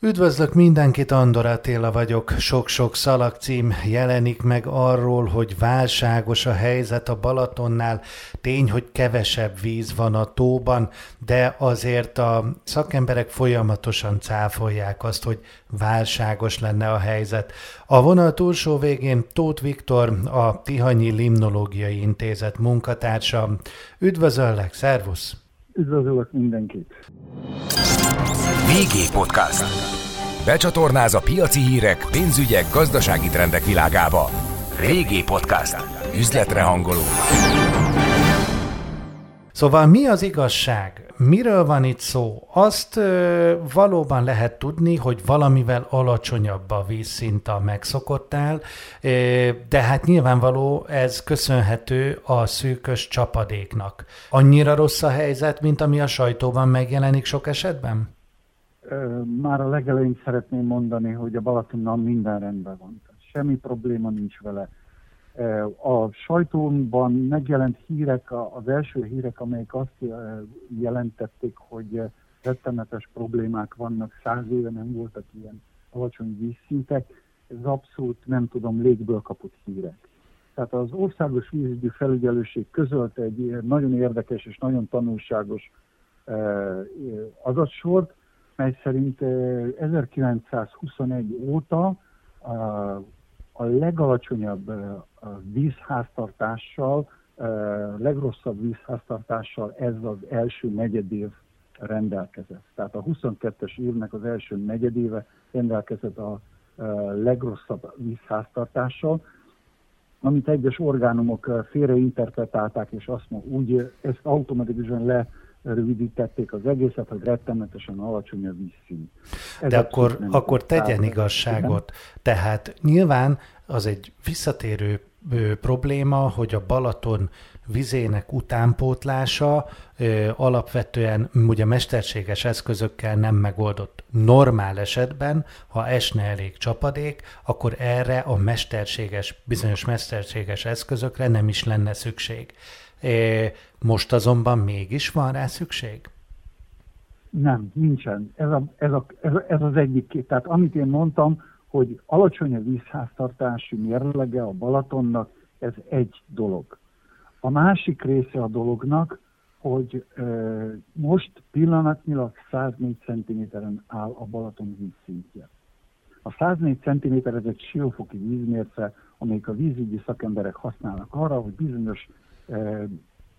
Üdvözlök mindenkit, Andor Attila vagyok. Sok-sok szalagcím jelenik meg arról, hogy válságos a helyzet a Balatonnál. Tény, hogy kevesebb víz van a tóban, de azért a szakemberek folyamatosan cáfolják azt, hogy válságos lenne a helyzet. A vonal túlsó végén Tóth Viktor, a Tihanyi Limnológiai Intézet munkatársa. Üdvözöllek, szervusz! Üdvözlök mindenkit! VG Podcast. Becsatornáz a piaci hírek, pénzügyek, gazdasági trendek világába. VG Podcast. Üzletre hangoló. Szóval mi az igazság? Miről van itt szó? Azt ö, valóban lehet tudni, hogy valamivel alacsonyabb a vízszint a megszokottál, ö, de hát nyilvánvaló ez köszönhető a szűkös csapadéknak. Annyira rossz a helyzet, mint ami a sajtóban megjelenik sok esetben? Már a legelején szeretném mondani, hogy a Balatonnal minden rendben van. Semmi probléma nincs vele. A sajtóban megjelent hírek, az első hírek, amelyek azt jelentették, hogy rettenetes problémák vannak, száz éve nem voltak ilyen alacsony vízszintek, ez abszolút nem tudom, légből kapott hírek. Tehát az Országos Vízügyi Felügyelőség közölte egy nagyon érdekes és nagyon tanulságos adatsort, mely szerint 1921 óta a legalacsonyabb vízháztartással, legrosszabb vízháztartással ez az első negyedév rendelkezett. Tehát a 22-es évnek az első negyedéve rendelkezett a legrosszabb vízháztartással, amit egyes orgánumok félreinterpretálták, és azt mondjuk úgy ezt automatikusan le rövidítették az egészet, hogy rettenetesen alacsony a vízszín. Ez De akkor, akkor tegyen igazságot. Tehát nyilván az egy visszatérő ö, probléma, hogy a Balaton vizének utánpótlása ö, alapvetően ugye mesterséges eszközökkel nem megoldott. Normál esetben, ha esne elég csapadék, akkor erre a mesterséges, bizonyos mesterséges eszközökre nem is lenne szükség. Most azonban mégis van rá szükség? Nem, nincsen. Ez, a, ez, a, ez, a, ez az egyik. Tehát amit én mondtam, hogy alacsony a vízháztartási mérlege a Balatonnak, ez egy dolog. A másik része a dolognak, hogy e, most pillanatnyilag 104 cm-en áll a Balaton vízszintje. A 104 cm ez egy siófoki vízmérce, amelyik a vízügyi szakemberek használnak arra, hogy bizonyos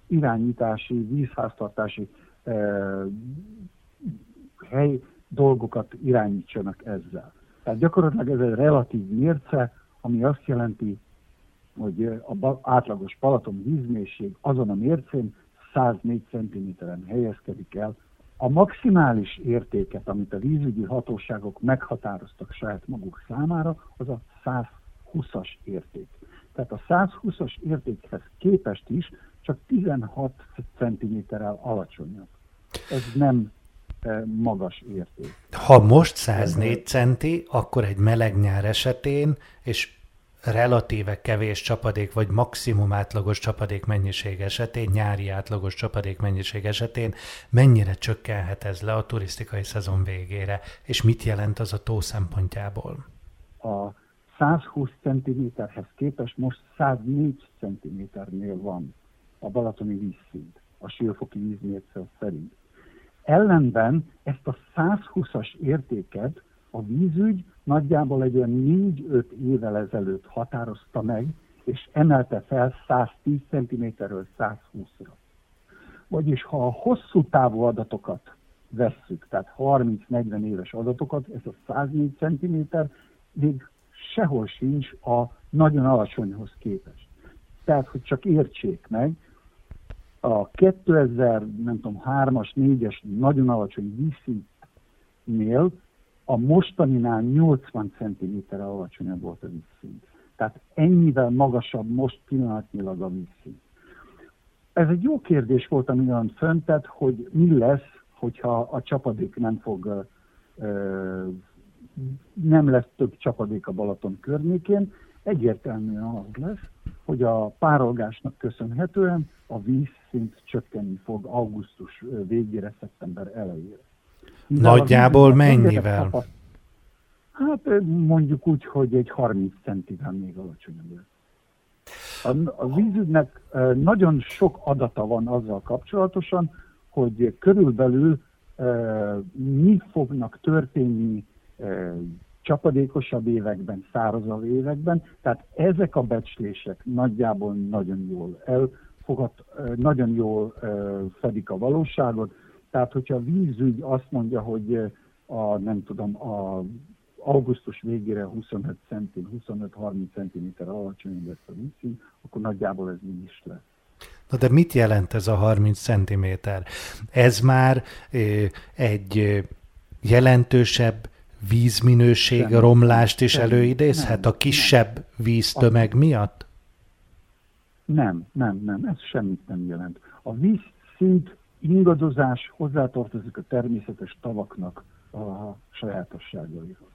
irányítási, vízháztartási hely dolgokat irányítsanak ezzel. Tehát gyakorlatilag ez egy relatív mérce, ami azt jelenti, hogy a átlagos Balaton vízmélység azon a mércén 104 cm-en helyezkedik el. A maximális értéket, amit a vízügyi hatóságok meghatároztak saját maguk számára, az a 120-as érték. Tehát a 120-as értékhez képest is csak 16 cm-rel alacsonyabb. Ez nem e, magas érték. Ha most 104 centi, akkor egy meleg nyár esetén, és relatíve kevés csapadék, vagy maximum átlagos csapadék mennyiség esetén, nyári átlagos csapadék mennyiség esetén mennyire csökkenhet ez le a turisztikai szezon végére, és mit jelent az a tó szempontjából? A 120 cm-hez képest most 104 cm-nél van a balatoni vízszint, a siófoki vízmérce szerint. Ellenben ezt a 120-as értéket a vízügy nagyjából egy olyan 4-5 évvel ezelőtt határozta meg, és emelte fel 110 cm-ről 120-ra. Vagyis ha a hosszú távú adatokat vesszük, tehát 30-40 éves adatokat, ez a 104 cm még sehol sincs a nagyon alacsonyhoz képest. Tehát, hogy csak értsék meg, a 2000, nem tudom, 3-as, 4-es nagyon alacsony vízszintnél a mostaninál 80 cm alacsonyabb volt a vízszint. Tehát ennyivel magasabb most pillanatnyilag a vízszint. Ez egy jó kérdés volt, ami olyan hogy mi lesz, hogyha a csapadék nem fog nem lesz több csapadék a Balaton környékén, egyértelműen az lesz, hogy a párolgásnak köszönhetően a vízszint csökkenni fog augusztus végére, szeptember elejére. Mivel Nagyjából mennyivel? hát mondjuk úgy, hogy egy 30 centivel még alacsonyabb lesz. A, a vízügynek nagyon sok adata van azzal kapcsolatosan, hogy körülbelül mi fognak történni csapadékosabb években, szárazabb években, tehát ezek a becslések nagyjából nagyon jól elfogad, nagyon jól fedik a valóságot, tehát hogyha a vízügy azt mondja, hogy a, nem tudom, a augusztus végére 25 centi, 25-30 cm alacsonyabb lesz a vízszín, akkor nagyjából ez mi is lesz. Na de mit jelent ez a 30 cm? Ez már egy jelentősebb vízminőség Semmi. romlást is Semmi. előidézhet nem, a kisebb nem. víztömeg miatt? Nem, nem, nem, ez semmit nem jelent. A vízszint ingadozás hozzátartozik a természetes tavaknak a sajátosságaihoz.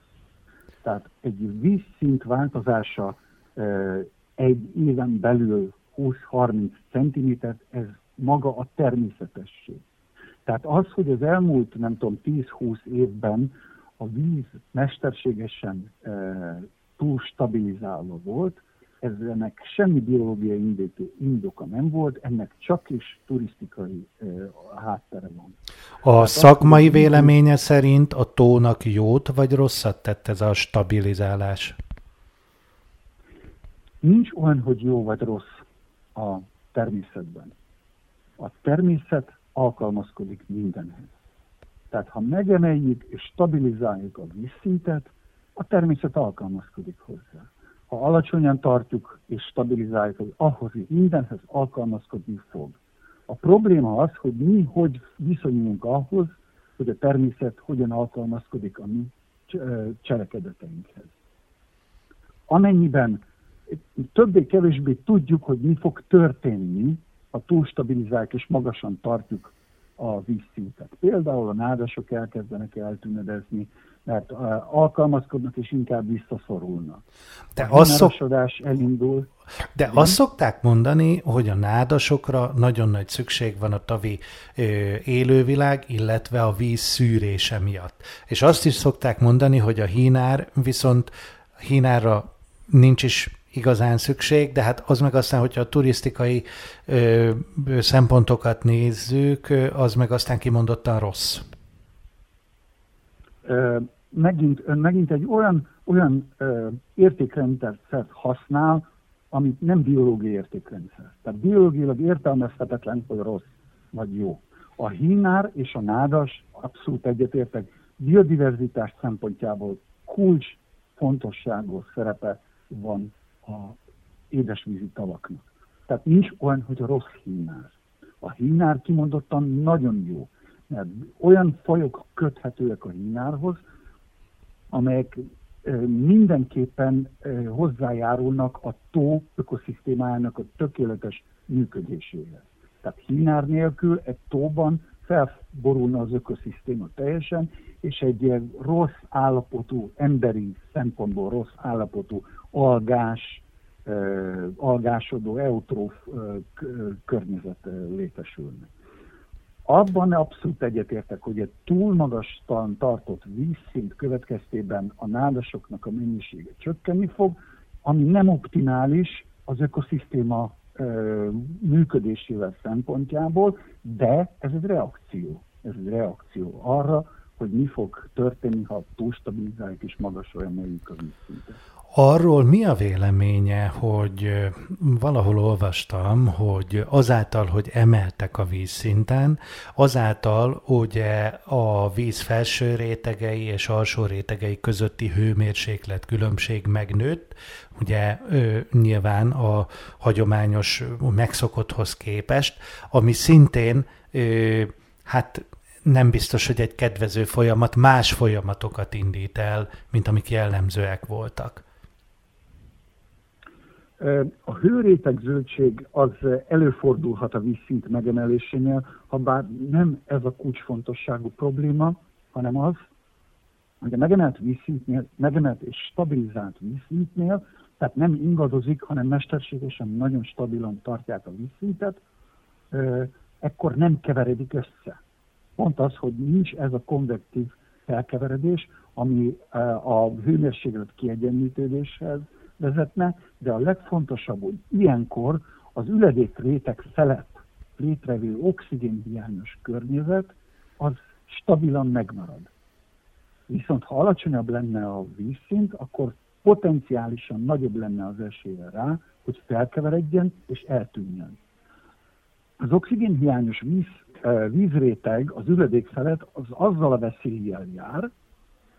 Tehát egy vízszint változása egy éven belül 20-30 cm, ez maga a természetesség. Tehát az, hogy az elmúlt, nem tudom, 10-20 évben a víz mesterségesen e, túl stabilizálva volt, ennek semmi biológiai indoka nem volt, ennek csak is turisztikai e, háttere van. A Tehát szakmai akkor, véleménye szerint a tónak jót vagy rosszat tett ez a stabilizálás? Nincs olyan, hogy jó vagy rossz a természetben. A természet alkalmazkodik mindenhez. Tehát ha megemeljük és stabilizáljuk a vízszintet, a természet alkalmazkodik hozzá. Ha alacsonyan tartjuk és stabilizáljuk, hogy ahhoz mindenhez alkalmazkodni fog. A probléma az, hogy mi hogy viszonyulunk ahhoz, hogy a természet hogyan alkalmazkodik a mi cselekedeteinkhez. Amennyiben többé-kevésbé tudjuk, hogy mi fog történni, ha túlstabilizáljuk és magasan tartjuk a vízszintet. Például a nádasok elkezdenek eltűnedezni, mert alkalmazkodnak és inkább visszaszorulnak. De a azt szok... elindul. De azt szokták mondani, hogy a nádasokra nagyon nagy szükség van a tavi ö, élővilág, illetve a víz szűrése miatt. És azt is szokták mondani, hogy a hínár viszont hínárra nincs is igazán szükség, de hát az meg aztán, hogyha a turisztikai ö, szempontokat nézzük, az meg aztán kimondottan rossz. Ö, megint, megint egy olyan, olyan ö, értékrendszert használ, amit nem biológiai értékrendszer. Tehát biológiailag értelmezhetetlen, hogy rossz vagy jó. A hínár és a nádas abszolút egyetértek, biodiverzitás szempontjából kulcs fontosságú szerepe van a édesvízi tavaknak. Tehát nincs olyan, hogy a rossz hínár. A hínár kimondottan nagyon jó, mert olyan fajok köthetőek a hínárhoz, amelyek mindenképpen hozzájárulnak a tó ökoszisztémájának a tökéletes működéséhez. Tehát hínár nélkül egy tóban felborulna az ökoszisztéma teljesen, és egy rossz állapotú, emberi szempontból rossz állapotú algás, algásodó, eutróf környezet létesülne. Abban abszolút egyetértek, hogy egy túl magas tartott vízszint következtében a nádasoknak a mennyisége csökkenni fog, ami nem optimális az ökoszisztéma működésével szempontjából, de ez egy reakció. Ez egy reakció arra, hogy mi fog történni, ha túlstabilizáljuk és magasra emeljük a vízszintet. Arról mi a véleménye, hogy valahol olvastam, hogy azáltal, hogy emeltek a vízszinten, azáltal ugye a víz felső rétegei és alsó rétegei közötti hőmérséklet különbség megnőtt, ugye ő, nyilván a hagyományos megszokotthoz képest, ami szintén ő, hát nem biztos, hogy egy kedvező folyamat más folyamatokat indít el, mint amik jellemzőek voltak. A hőréteg zöldség az előfordulhat a vízszint megemelésénél, ha bár nem ez a kulcsfontosságú probléma, hanem az, hogy a megemelt vízszintnél, megemelt és stabilizált vízszintnél, tehát nem ingadozik, hanem mesterségesen nagyon stabilan tartják a vízszintet, ekkor nem keveredik össze. Pont az, hogy nincs ez a konvektív felkeveredés, ami a hőmérséklet kiegyenlítődéshez vezetne, de a legfontosabb, hogy ilyenkor az üledék réteg felett létrevő oxigénhiányos környezet, az stabilan megmarad. Viszont ha alacsonyabb lenne a vízszint, akkor potenciálisan nagyobb lenne az esélye rá, hogy felkeveredjen és eltűnjön. Az oxigénhiányos víz, vízréteg az üledék felett az azzal a veszéllyel jár,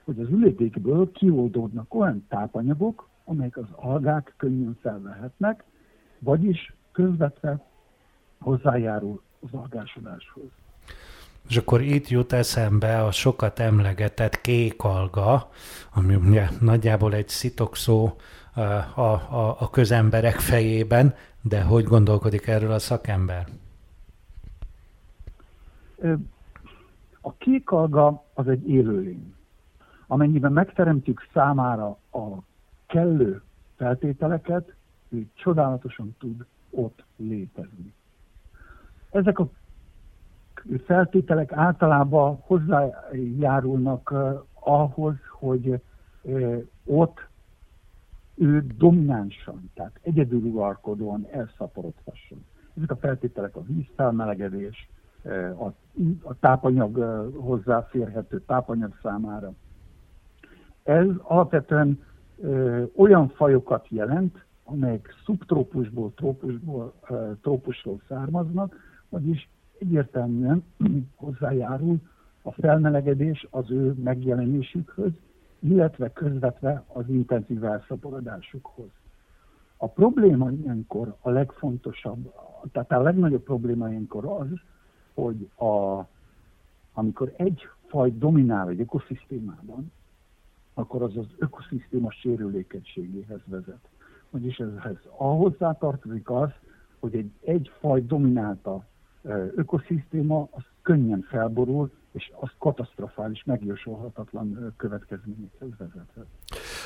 hogy az üledékből kioldódnak olyan tápanyagok, amelyek az algák könnyen felvehetnek, vagyis közvetve hozzájárul az algásodáshoz. És akkor itt jut eszembe a sokat emlegetett kék alga, ami ugye nagyjából egy szitokszó a, a, a közemberek fejében, de hogy gondolkodik erről a szakember? A kék alga az egy élőlény. Amennyiben megteremtjük számára a kellő feltételeket, ő csodálatosan tud ott létezni. Ezek a feltételek általában hozzájárulnak uh, ahhoz, hogy uh, ott ő dominánsan, tehát egyedüluralkodóan elszaporodhasson. Ezek a feltételek a vízfelmelegedés, uh, a, a tápanyag hozzáférhető tápanyag számára. Ez alapvetően ö, olyan fajokat jelent, amelyek szubtrópusból, trópusból, ö, trópusról származnak, vagyis egyértelműen hozzájárul a felmelegedés az ő megjelenésükhöz, illetve közvetve az intenzív elszaporodásukhoz. A probléma ilyenkor a legfontosabb, tehát a legnagyobb probléma ilyenkor az, hogy a, amikor egy faj dominál egy ökoszisztémában, akkor az az ökoszisztéma sérülékenységéhez vezet. Vagyis ez ahhoz tartozik az, hogy egy, egy faj dominálta ökoszisztéma, az könnyen felborul, és az katasztrofális, megjósolhatatlan következményekhez vezethet.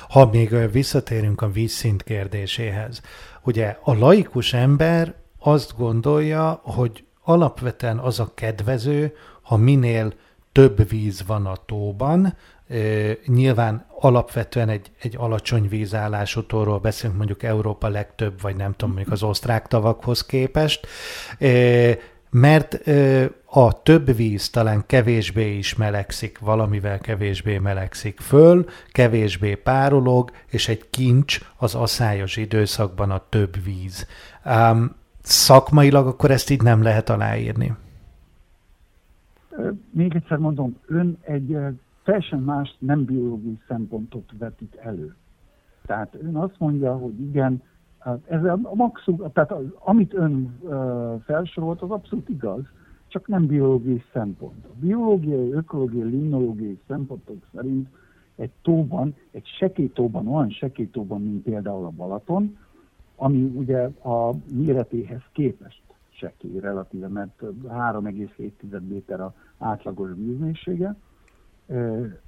Ha még visszatérünk a vízszint kérdéséhez, ugye a laikus ember azt gondolja, hogy alapvetően az a kedvező, ha minél több víz van a tóban, nyilván alapvetően egy, egy alacsony vízállású tóról beszélünk, mondjuk Európa legtöbb, vagy nem tudom, mondjuk az osztrák tavakhoz képest, mert a több víz talán kevésbé is melegszik, valamivel kevésbé melegszik föl, kevésbé párolog, és egy kincs az aszályos időszakban a több víz. Um, szakmailag akkor ezt így nem lehet aláírni. Még egyszer mondom, ön egy teljesen más nem biológiai szempontot vetít elő. Tehát ön azt mondja, hogy igen, Hát ez a maximum, tehát az, amit ön uh, felsorolt, az abszolút igaz, csak nem biológiai szempont. A biológiai, ökológiai, limnológiai szempontok szerint egy tóban, egy sekélytóban, olyan sekélytóban, mint például a Balaton, ami ugye a méretéhez képest sekély relatíve, mert 3,7 méter a átlagos vízmélysége.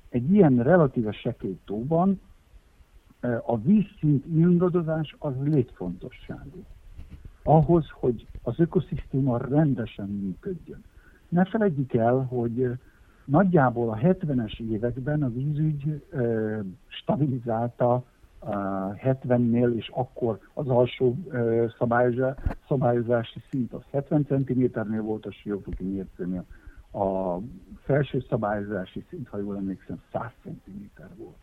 Egy ilyen relatíve sekély tóban a vízszint ingadozás az létfontosságú. Ahhoz, hogy az ökoszisztéma rendesen működjön. Ne felejtjük el, hogy nagyjából a 70-es években a vízügy stabilizálta 70-nél, és akkor az alsó szabályozási szint az 70 cm-nél volt a siófoki mércénél. A felső szabályozási szint, ha jól emlékszem, 100 cm volt.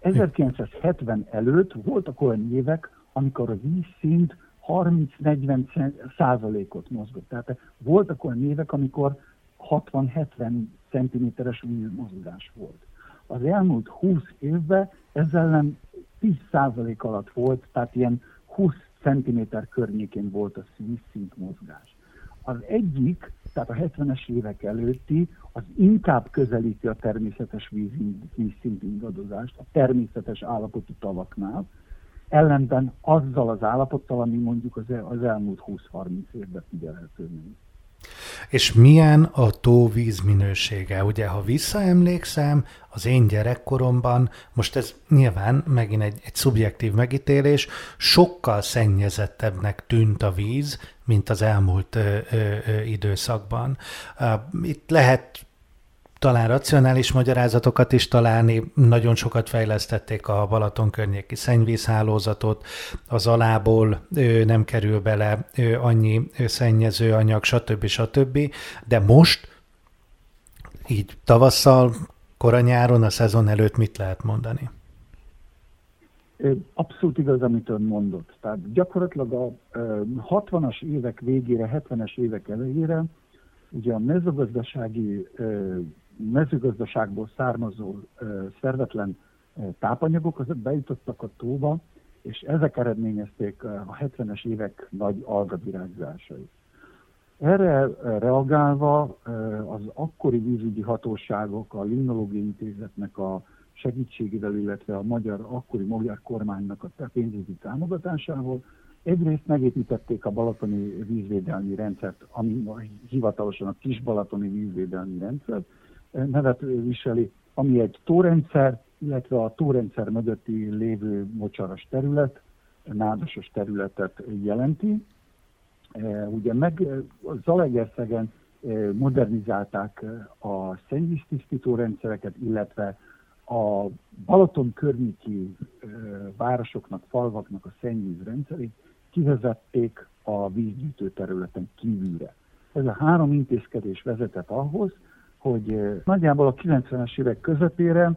1970 előtt voltak olyan évek, amikor a vízszint 30-40 százalékot mozgott. Tehát voltak olyan évek, amikor 60-70 centiméteres vízmozgás volt. Az elmúlt 20 évben ezzel nem 10 százalék alatt volt, tehát ilyen 20 centiméter környékén volt a vízszint mozgás. Az egyik, tehát a 70-es évek előtti, az inkább közelíti a természetes vízszint ingadozást, a természetes állapotú tavaknál, ellenben azzal az állapottal, ami mondjuk az, el, az elmúlt 20-30 évben figyelhető még. És milyen a tó vízminősége? Ugye, ha visszaemlékszem, az én gyerekkoromban, most ez nyilván megint egy, egy szubjektív megítélés, sokkal szennyezettebbnek tűnt a víz, mint az elmúlt ö, ö, ö, időszakban. Itt lehet talán racionális magyarázatokat is találni. Nagyon sokat fejlesztették a Balaton környéki szennyvízhálózatot, az alából nem kerül bele annyi szennyező anyag, stb. stb. De most, így tavasszal, koranyáron, a szezon előtt mit lehet mondani? Abszolút igaz, amit ön mondott. Tehát gyakorlatilag a 60-as évek végére, 70-es évek elejére ugye a mezőgazdasági mezőgazdaságból származó szervetlen tápanyagok azok bejutottak a tóba, és ezek eredményezték a 70-es évek nagy algavirágzásait. Erre reagálva az akkori vízügyi hatóságok, a Limnológiai Intézetnek a segítségével, illetve a magyar, akkori magyar kormánynak a pénzügyi támogatásával egyrészt megépítették a balatoni vízvédelmi rendszert, ami hivatalosan a kis balatoni vízvédelmi rendszert, nevet viseli, ami egy tórendszer, illetve a tórendszer mögötti lévő mocsaras terület, nádasos területet jelenti. E, ugye meg Zalegerszegen e, modernizálták a szennyvíztisztító rendszereket, illetve a Balaton környéki e, városoknak, falvaknak a szennyvízrendszerét kivezették a vízgyűjtő területen kívülre. Ez a három intézkedés vezetett ahhoz, hogy nagyjából a 90-es évek közepére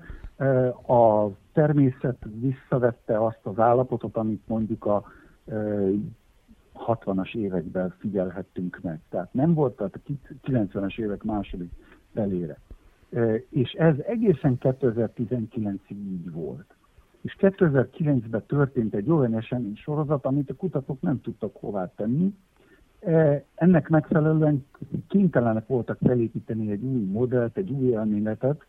a természet visszavette azt az állapotot, amit mondjuk a 60-as években figyelhettünk meg. Tehát nem volt, tehát a 90-es évek második felére. És ez egészen 2019-ig így volt. És 2009-ben történt egy olyan esemény sorozat, amit a kutatók nem tudtak hová tenni, ennek megfelelően kénytelenek voltak felépíteni egy új modellt, egy új elméletet,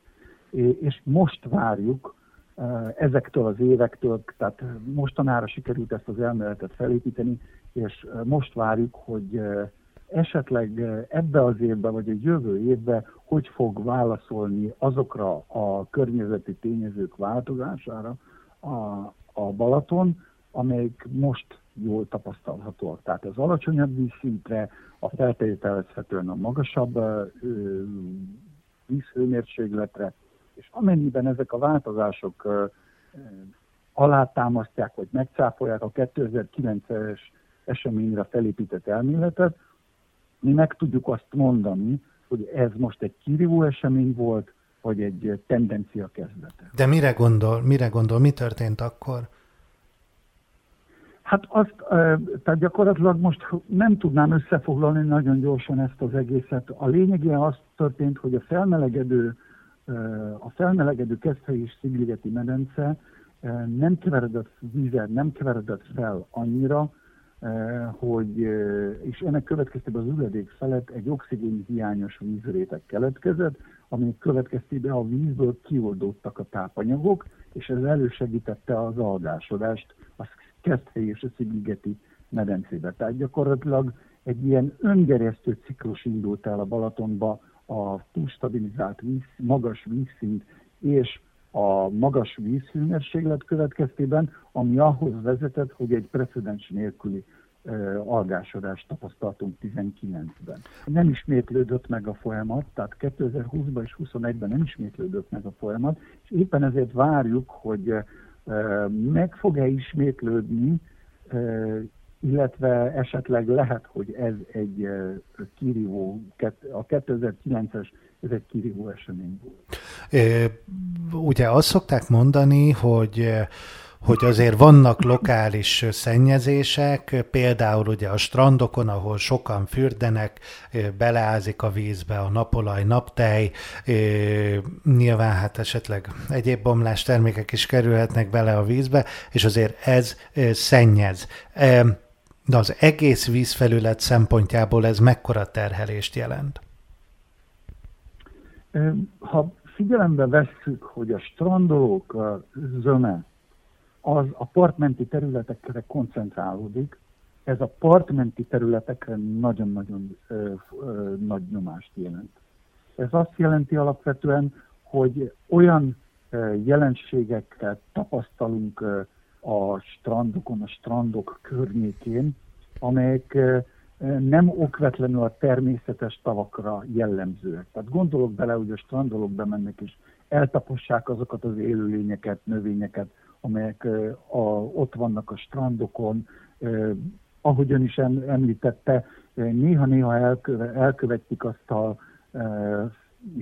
és most várjuk e, ezektől az évektől, tehát mostanára sikerült ezt az elméletet felépíteni, és most várjuk, hogy esetleg ebbe az évben, vagy a jövő évben hogy fog válaszolni azokra a környezeti tényezők változására a, a Balaton, amelyik most jól tapasztalhatóak. Tehát az alacsonyabb vízszintre, a feltételezhetően a magasabb vízhőmérsékletre, és amennyiben ezek a változások alátámasztják, vagy megcáfolják a 2009-es eseményre felépített elméletet, mi meg tudjuk azt mondani, hogy ez most egy kirívó esemény volt, vagy egy tendencia kezdete. De mire gondol, mire gondol, mi történt akkor? Hát azt, tehát gyakorlatilag most nem tudnám összefoglalni nagyon gyorsan ezt az egészet. A lényegében az történt, hogy a felmelegedő, a felmelegedő Keszthely és Szigligeti medence nem keveredett vízzel, nem keveredett fel annyira, hogy, és ennek következtében az üledék felett egy oxigén hiányos vízréteg keletkezett, aminek következtében a vízből kioldódtak a tápanyagok, és ez elősegítette az algásodást, Keszthely és a Szigligeti medencébe. Tehát gyakorlatilag egy ilyen öngerjesztő ciklus indult el a Balatonba a túlstabilizált víz, magas vízszint és a magas vízhőmérséklet következtében, ami ahhoz vezetett, hogy egy precedens nélküli algásodást tapasztaltunk 19-ben. Nem ismétlődött meg a folyamat, tehát 2020-ban és 2021-ben nem ismétlődött meg a folyamat, és éppen ezért várjuk, hogy meg fog-e ismétlődni, illetve esetleg lehet, hogy ez egy kirívó, a 2009-es ez egy kirívó esemény volt. Ugye azt szokták mondani, hogy hogy azért vannak lokális szennyezések, például ugye a strandokon, ahol sokan fürdenek, beleázik a vízbe a napolaj, naptej, nyilván hát esetleg egyéb bomlás termékek is kerülhetnek bele a vízbe, és azért ez szennyez. De az egész vízfelület szempontjából ez mekkora terhelést jelent? Ha figyelembe vesszük, hogy a strandolók, a zöme, az a partmenti területekre koncentrálódik, ez a partmenti területekre nagyon-nagyon nagy nyomást jelent. Ez azt jelenti alapvetően, hogy olyan jelenségeket tapasztalunk a strandokon, a strandok környékén, amelyek nem okvetlenül a természetes tavakra jellemzőek. Tehát gondolok bele, hogy a strandolók bemennek és eltapossák azokat az élőlényeket, növényeket, amelyek a, ott vannak a strandokon, ahogy ön is említette, néha-néha elköve, elkövetik azt a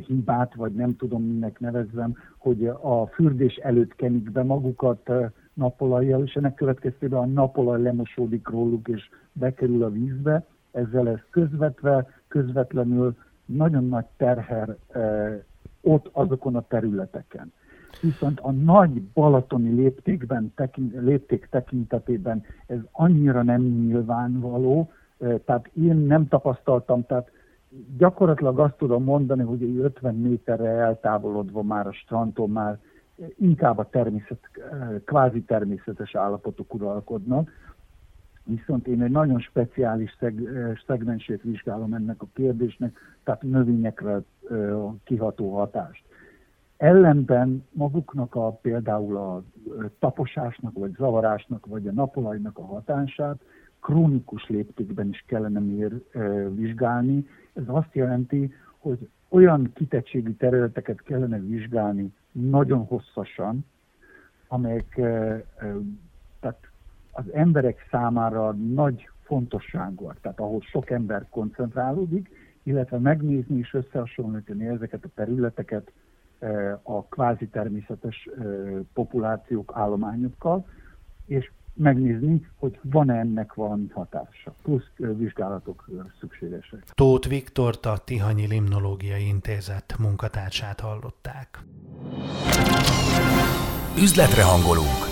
hibát, vagy nem tudom minek nevezzem, hogy a fürdés előtt kenik be magukat napolajjal, és ennek következtében a napolaj lemosódik róluk, és bekerül a vízbe, ezzel ez közvetve, közvetlenül nagyon nagy terher ott azokon a területeken. Viszont a nagy balatoni léptékben, tekint, lépték tekintetében ez annyira nem nyilvánvaló, eh, tehát én nem tapasztaltam, tehát gyakorlatilag azt tudom mondani, hogy 50 méterre eltávolodva már a strandtól már inkább a természet, kvázi természetes állapotok uralkodnak, viszont én egy nagyon speciális szeg, szegmensét vizsgálom ennek a kérdésnek, tehát növényekre kiható hatást. Ellenben maguknak a például a taposásnak, vagy zavarásnak, vagy a napolajnak a hatását krónikus léptékben is kellene mér vizsgálni. Ez azt jelenti, hogy olyan kitettségű területeket kellene vizsgálni nagyon hosszasan, amelyek tehát az emberek számára nagy fontosságúak, tehát ahol sok ember koncentrálódik, illetve megnézni és összehasonlítani ezeket a területeket a kvázi természetes populációk állományokkal, és megnézni, hogy van-e ennek valami hatása. Plusz vizsgálatok szükségesek. Tóth Viktor, a Tihanyi Limnológiai Intézet munkatársát hallották. Üzletre hangolunk.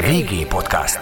Régi podcast.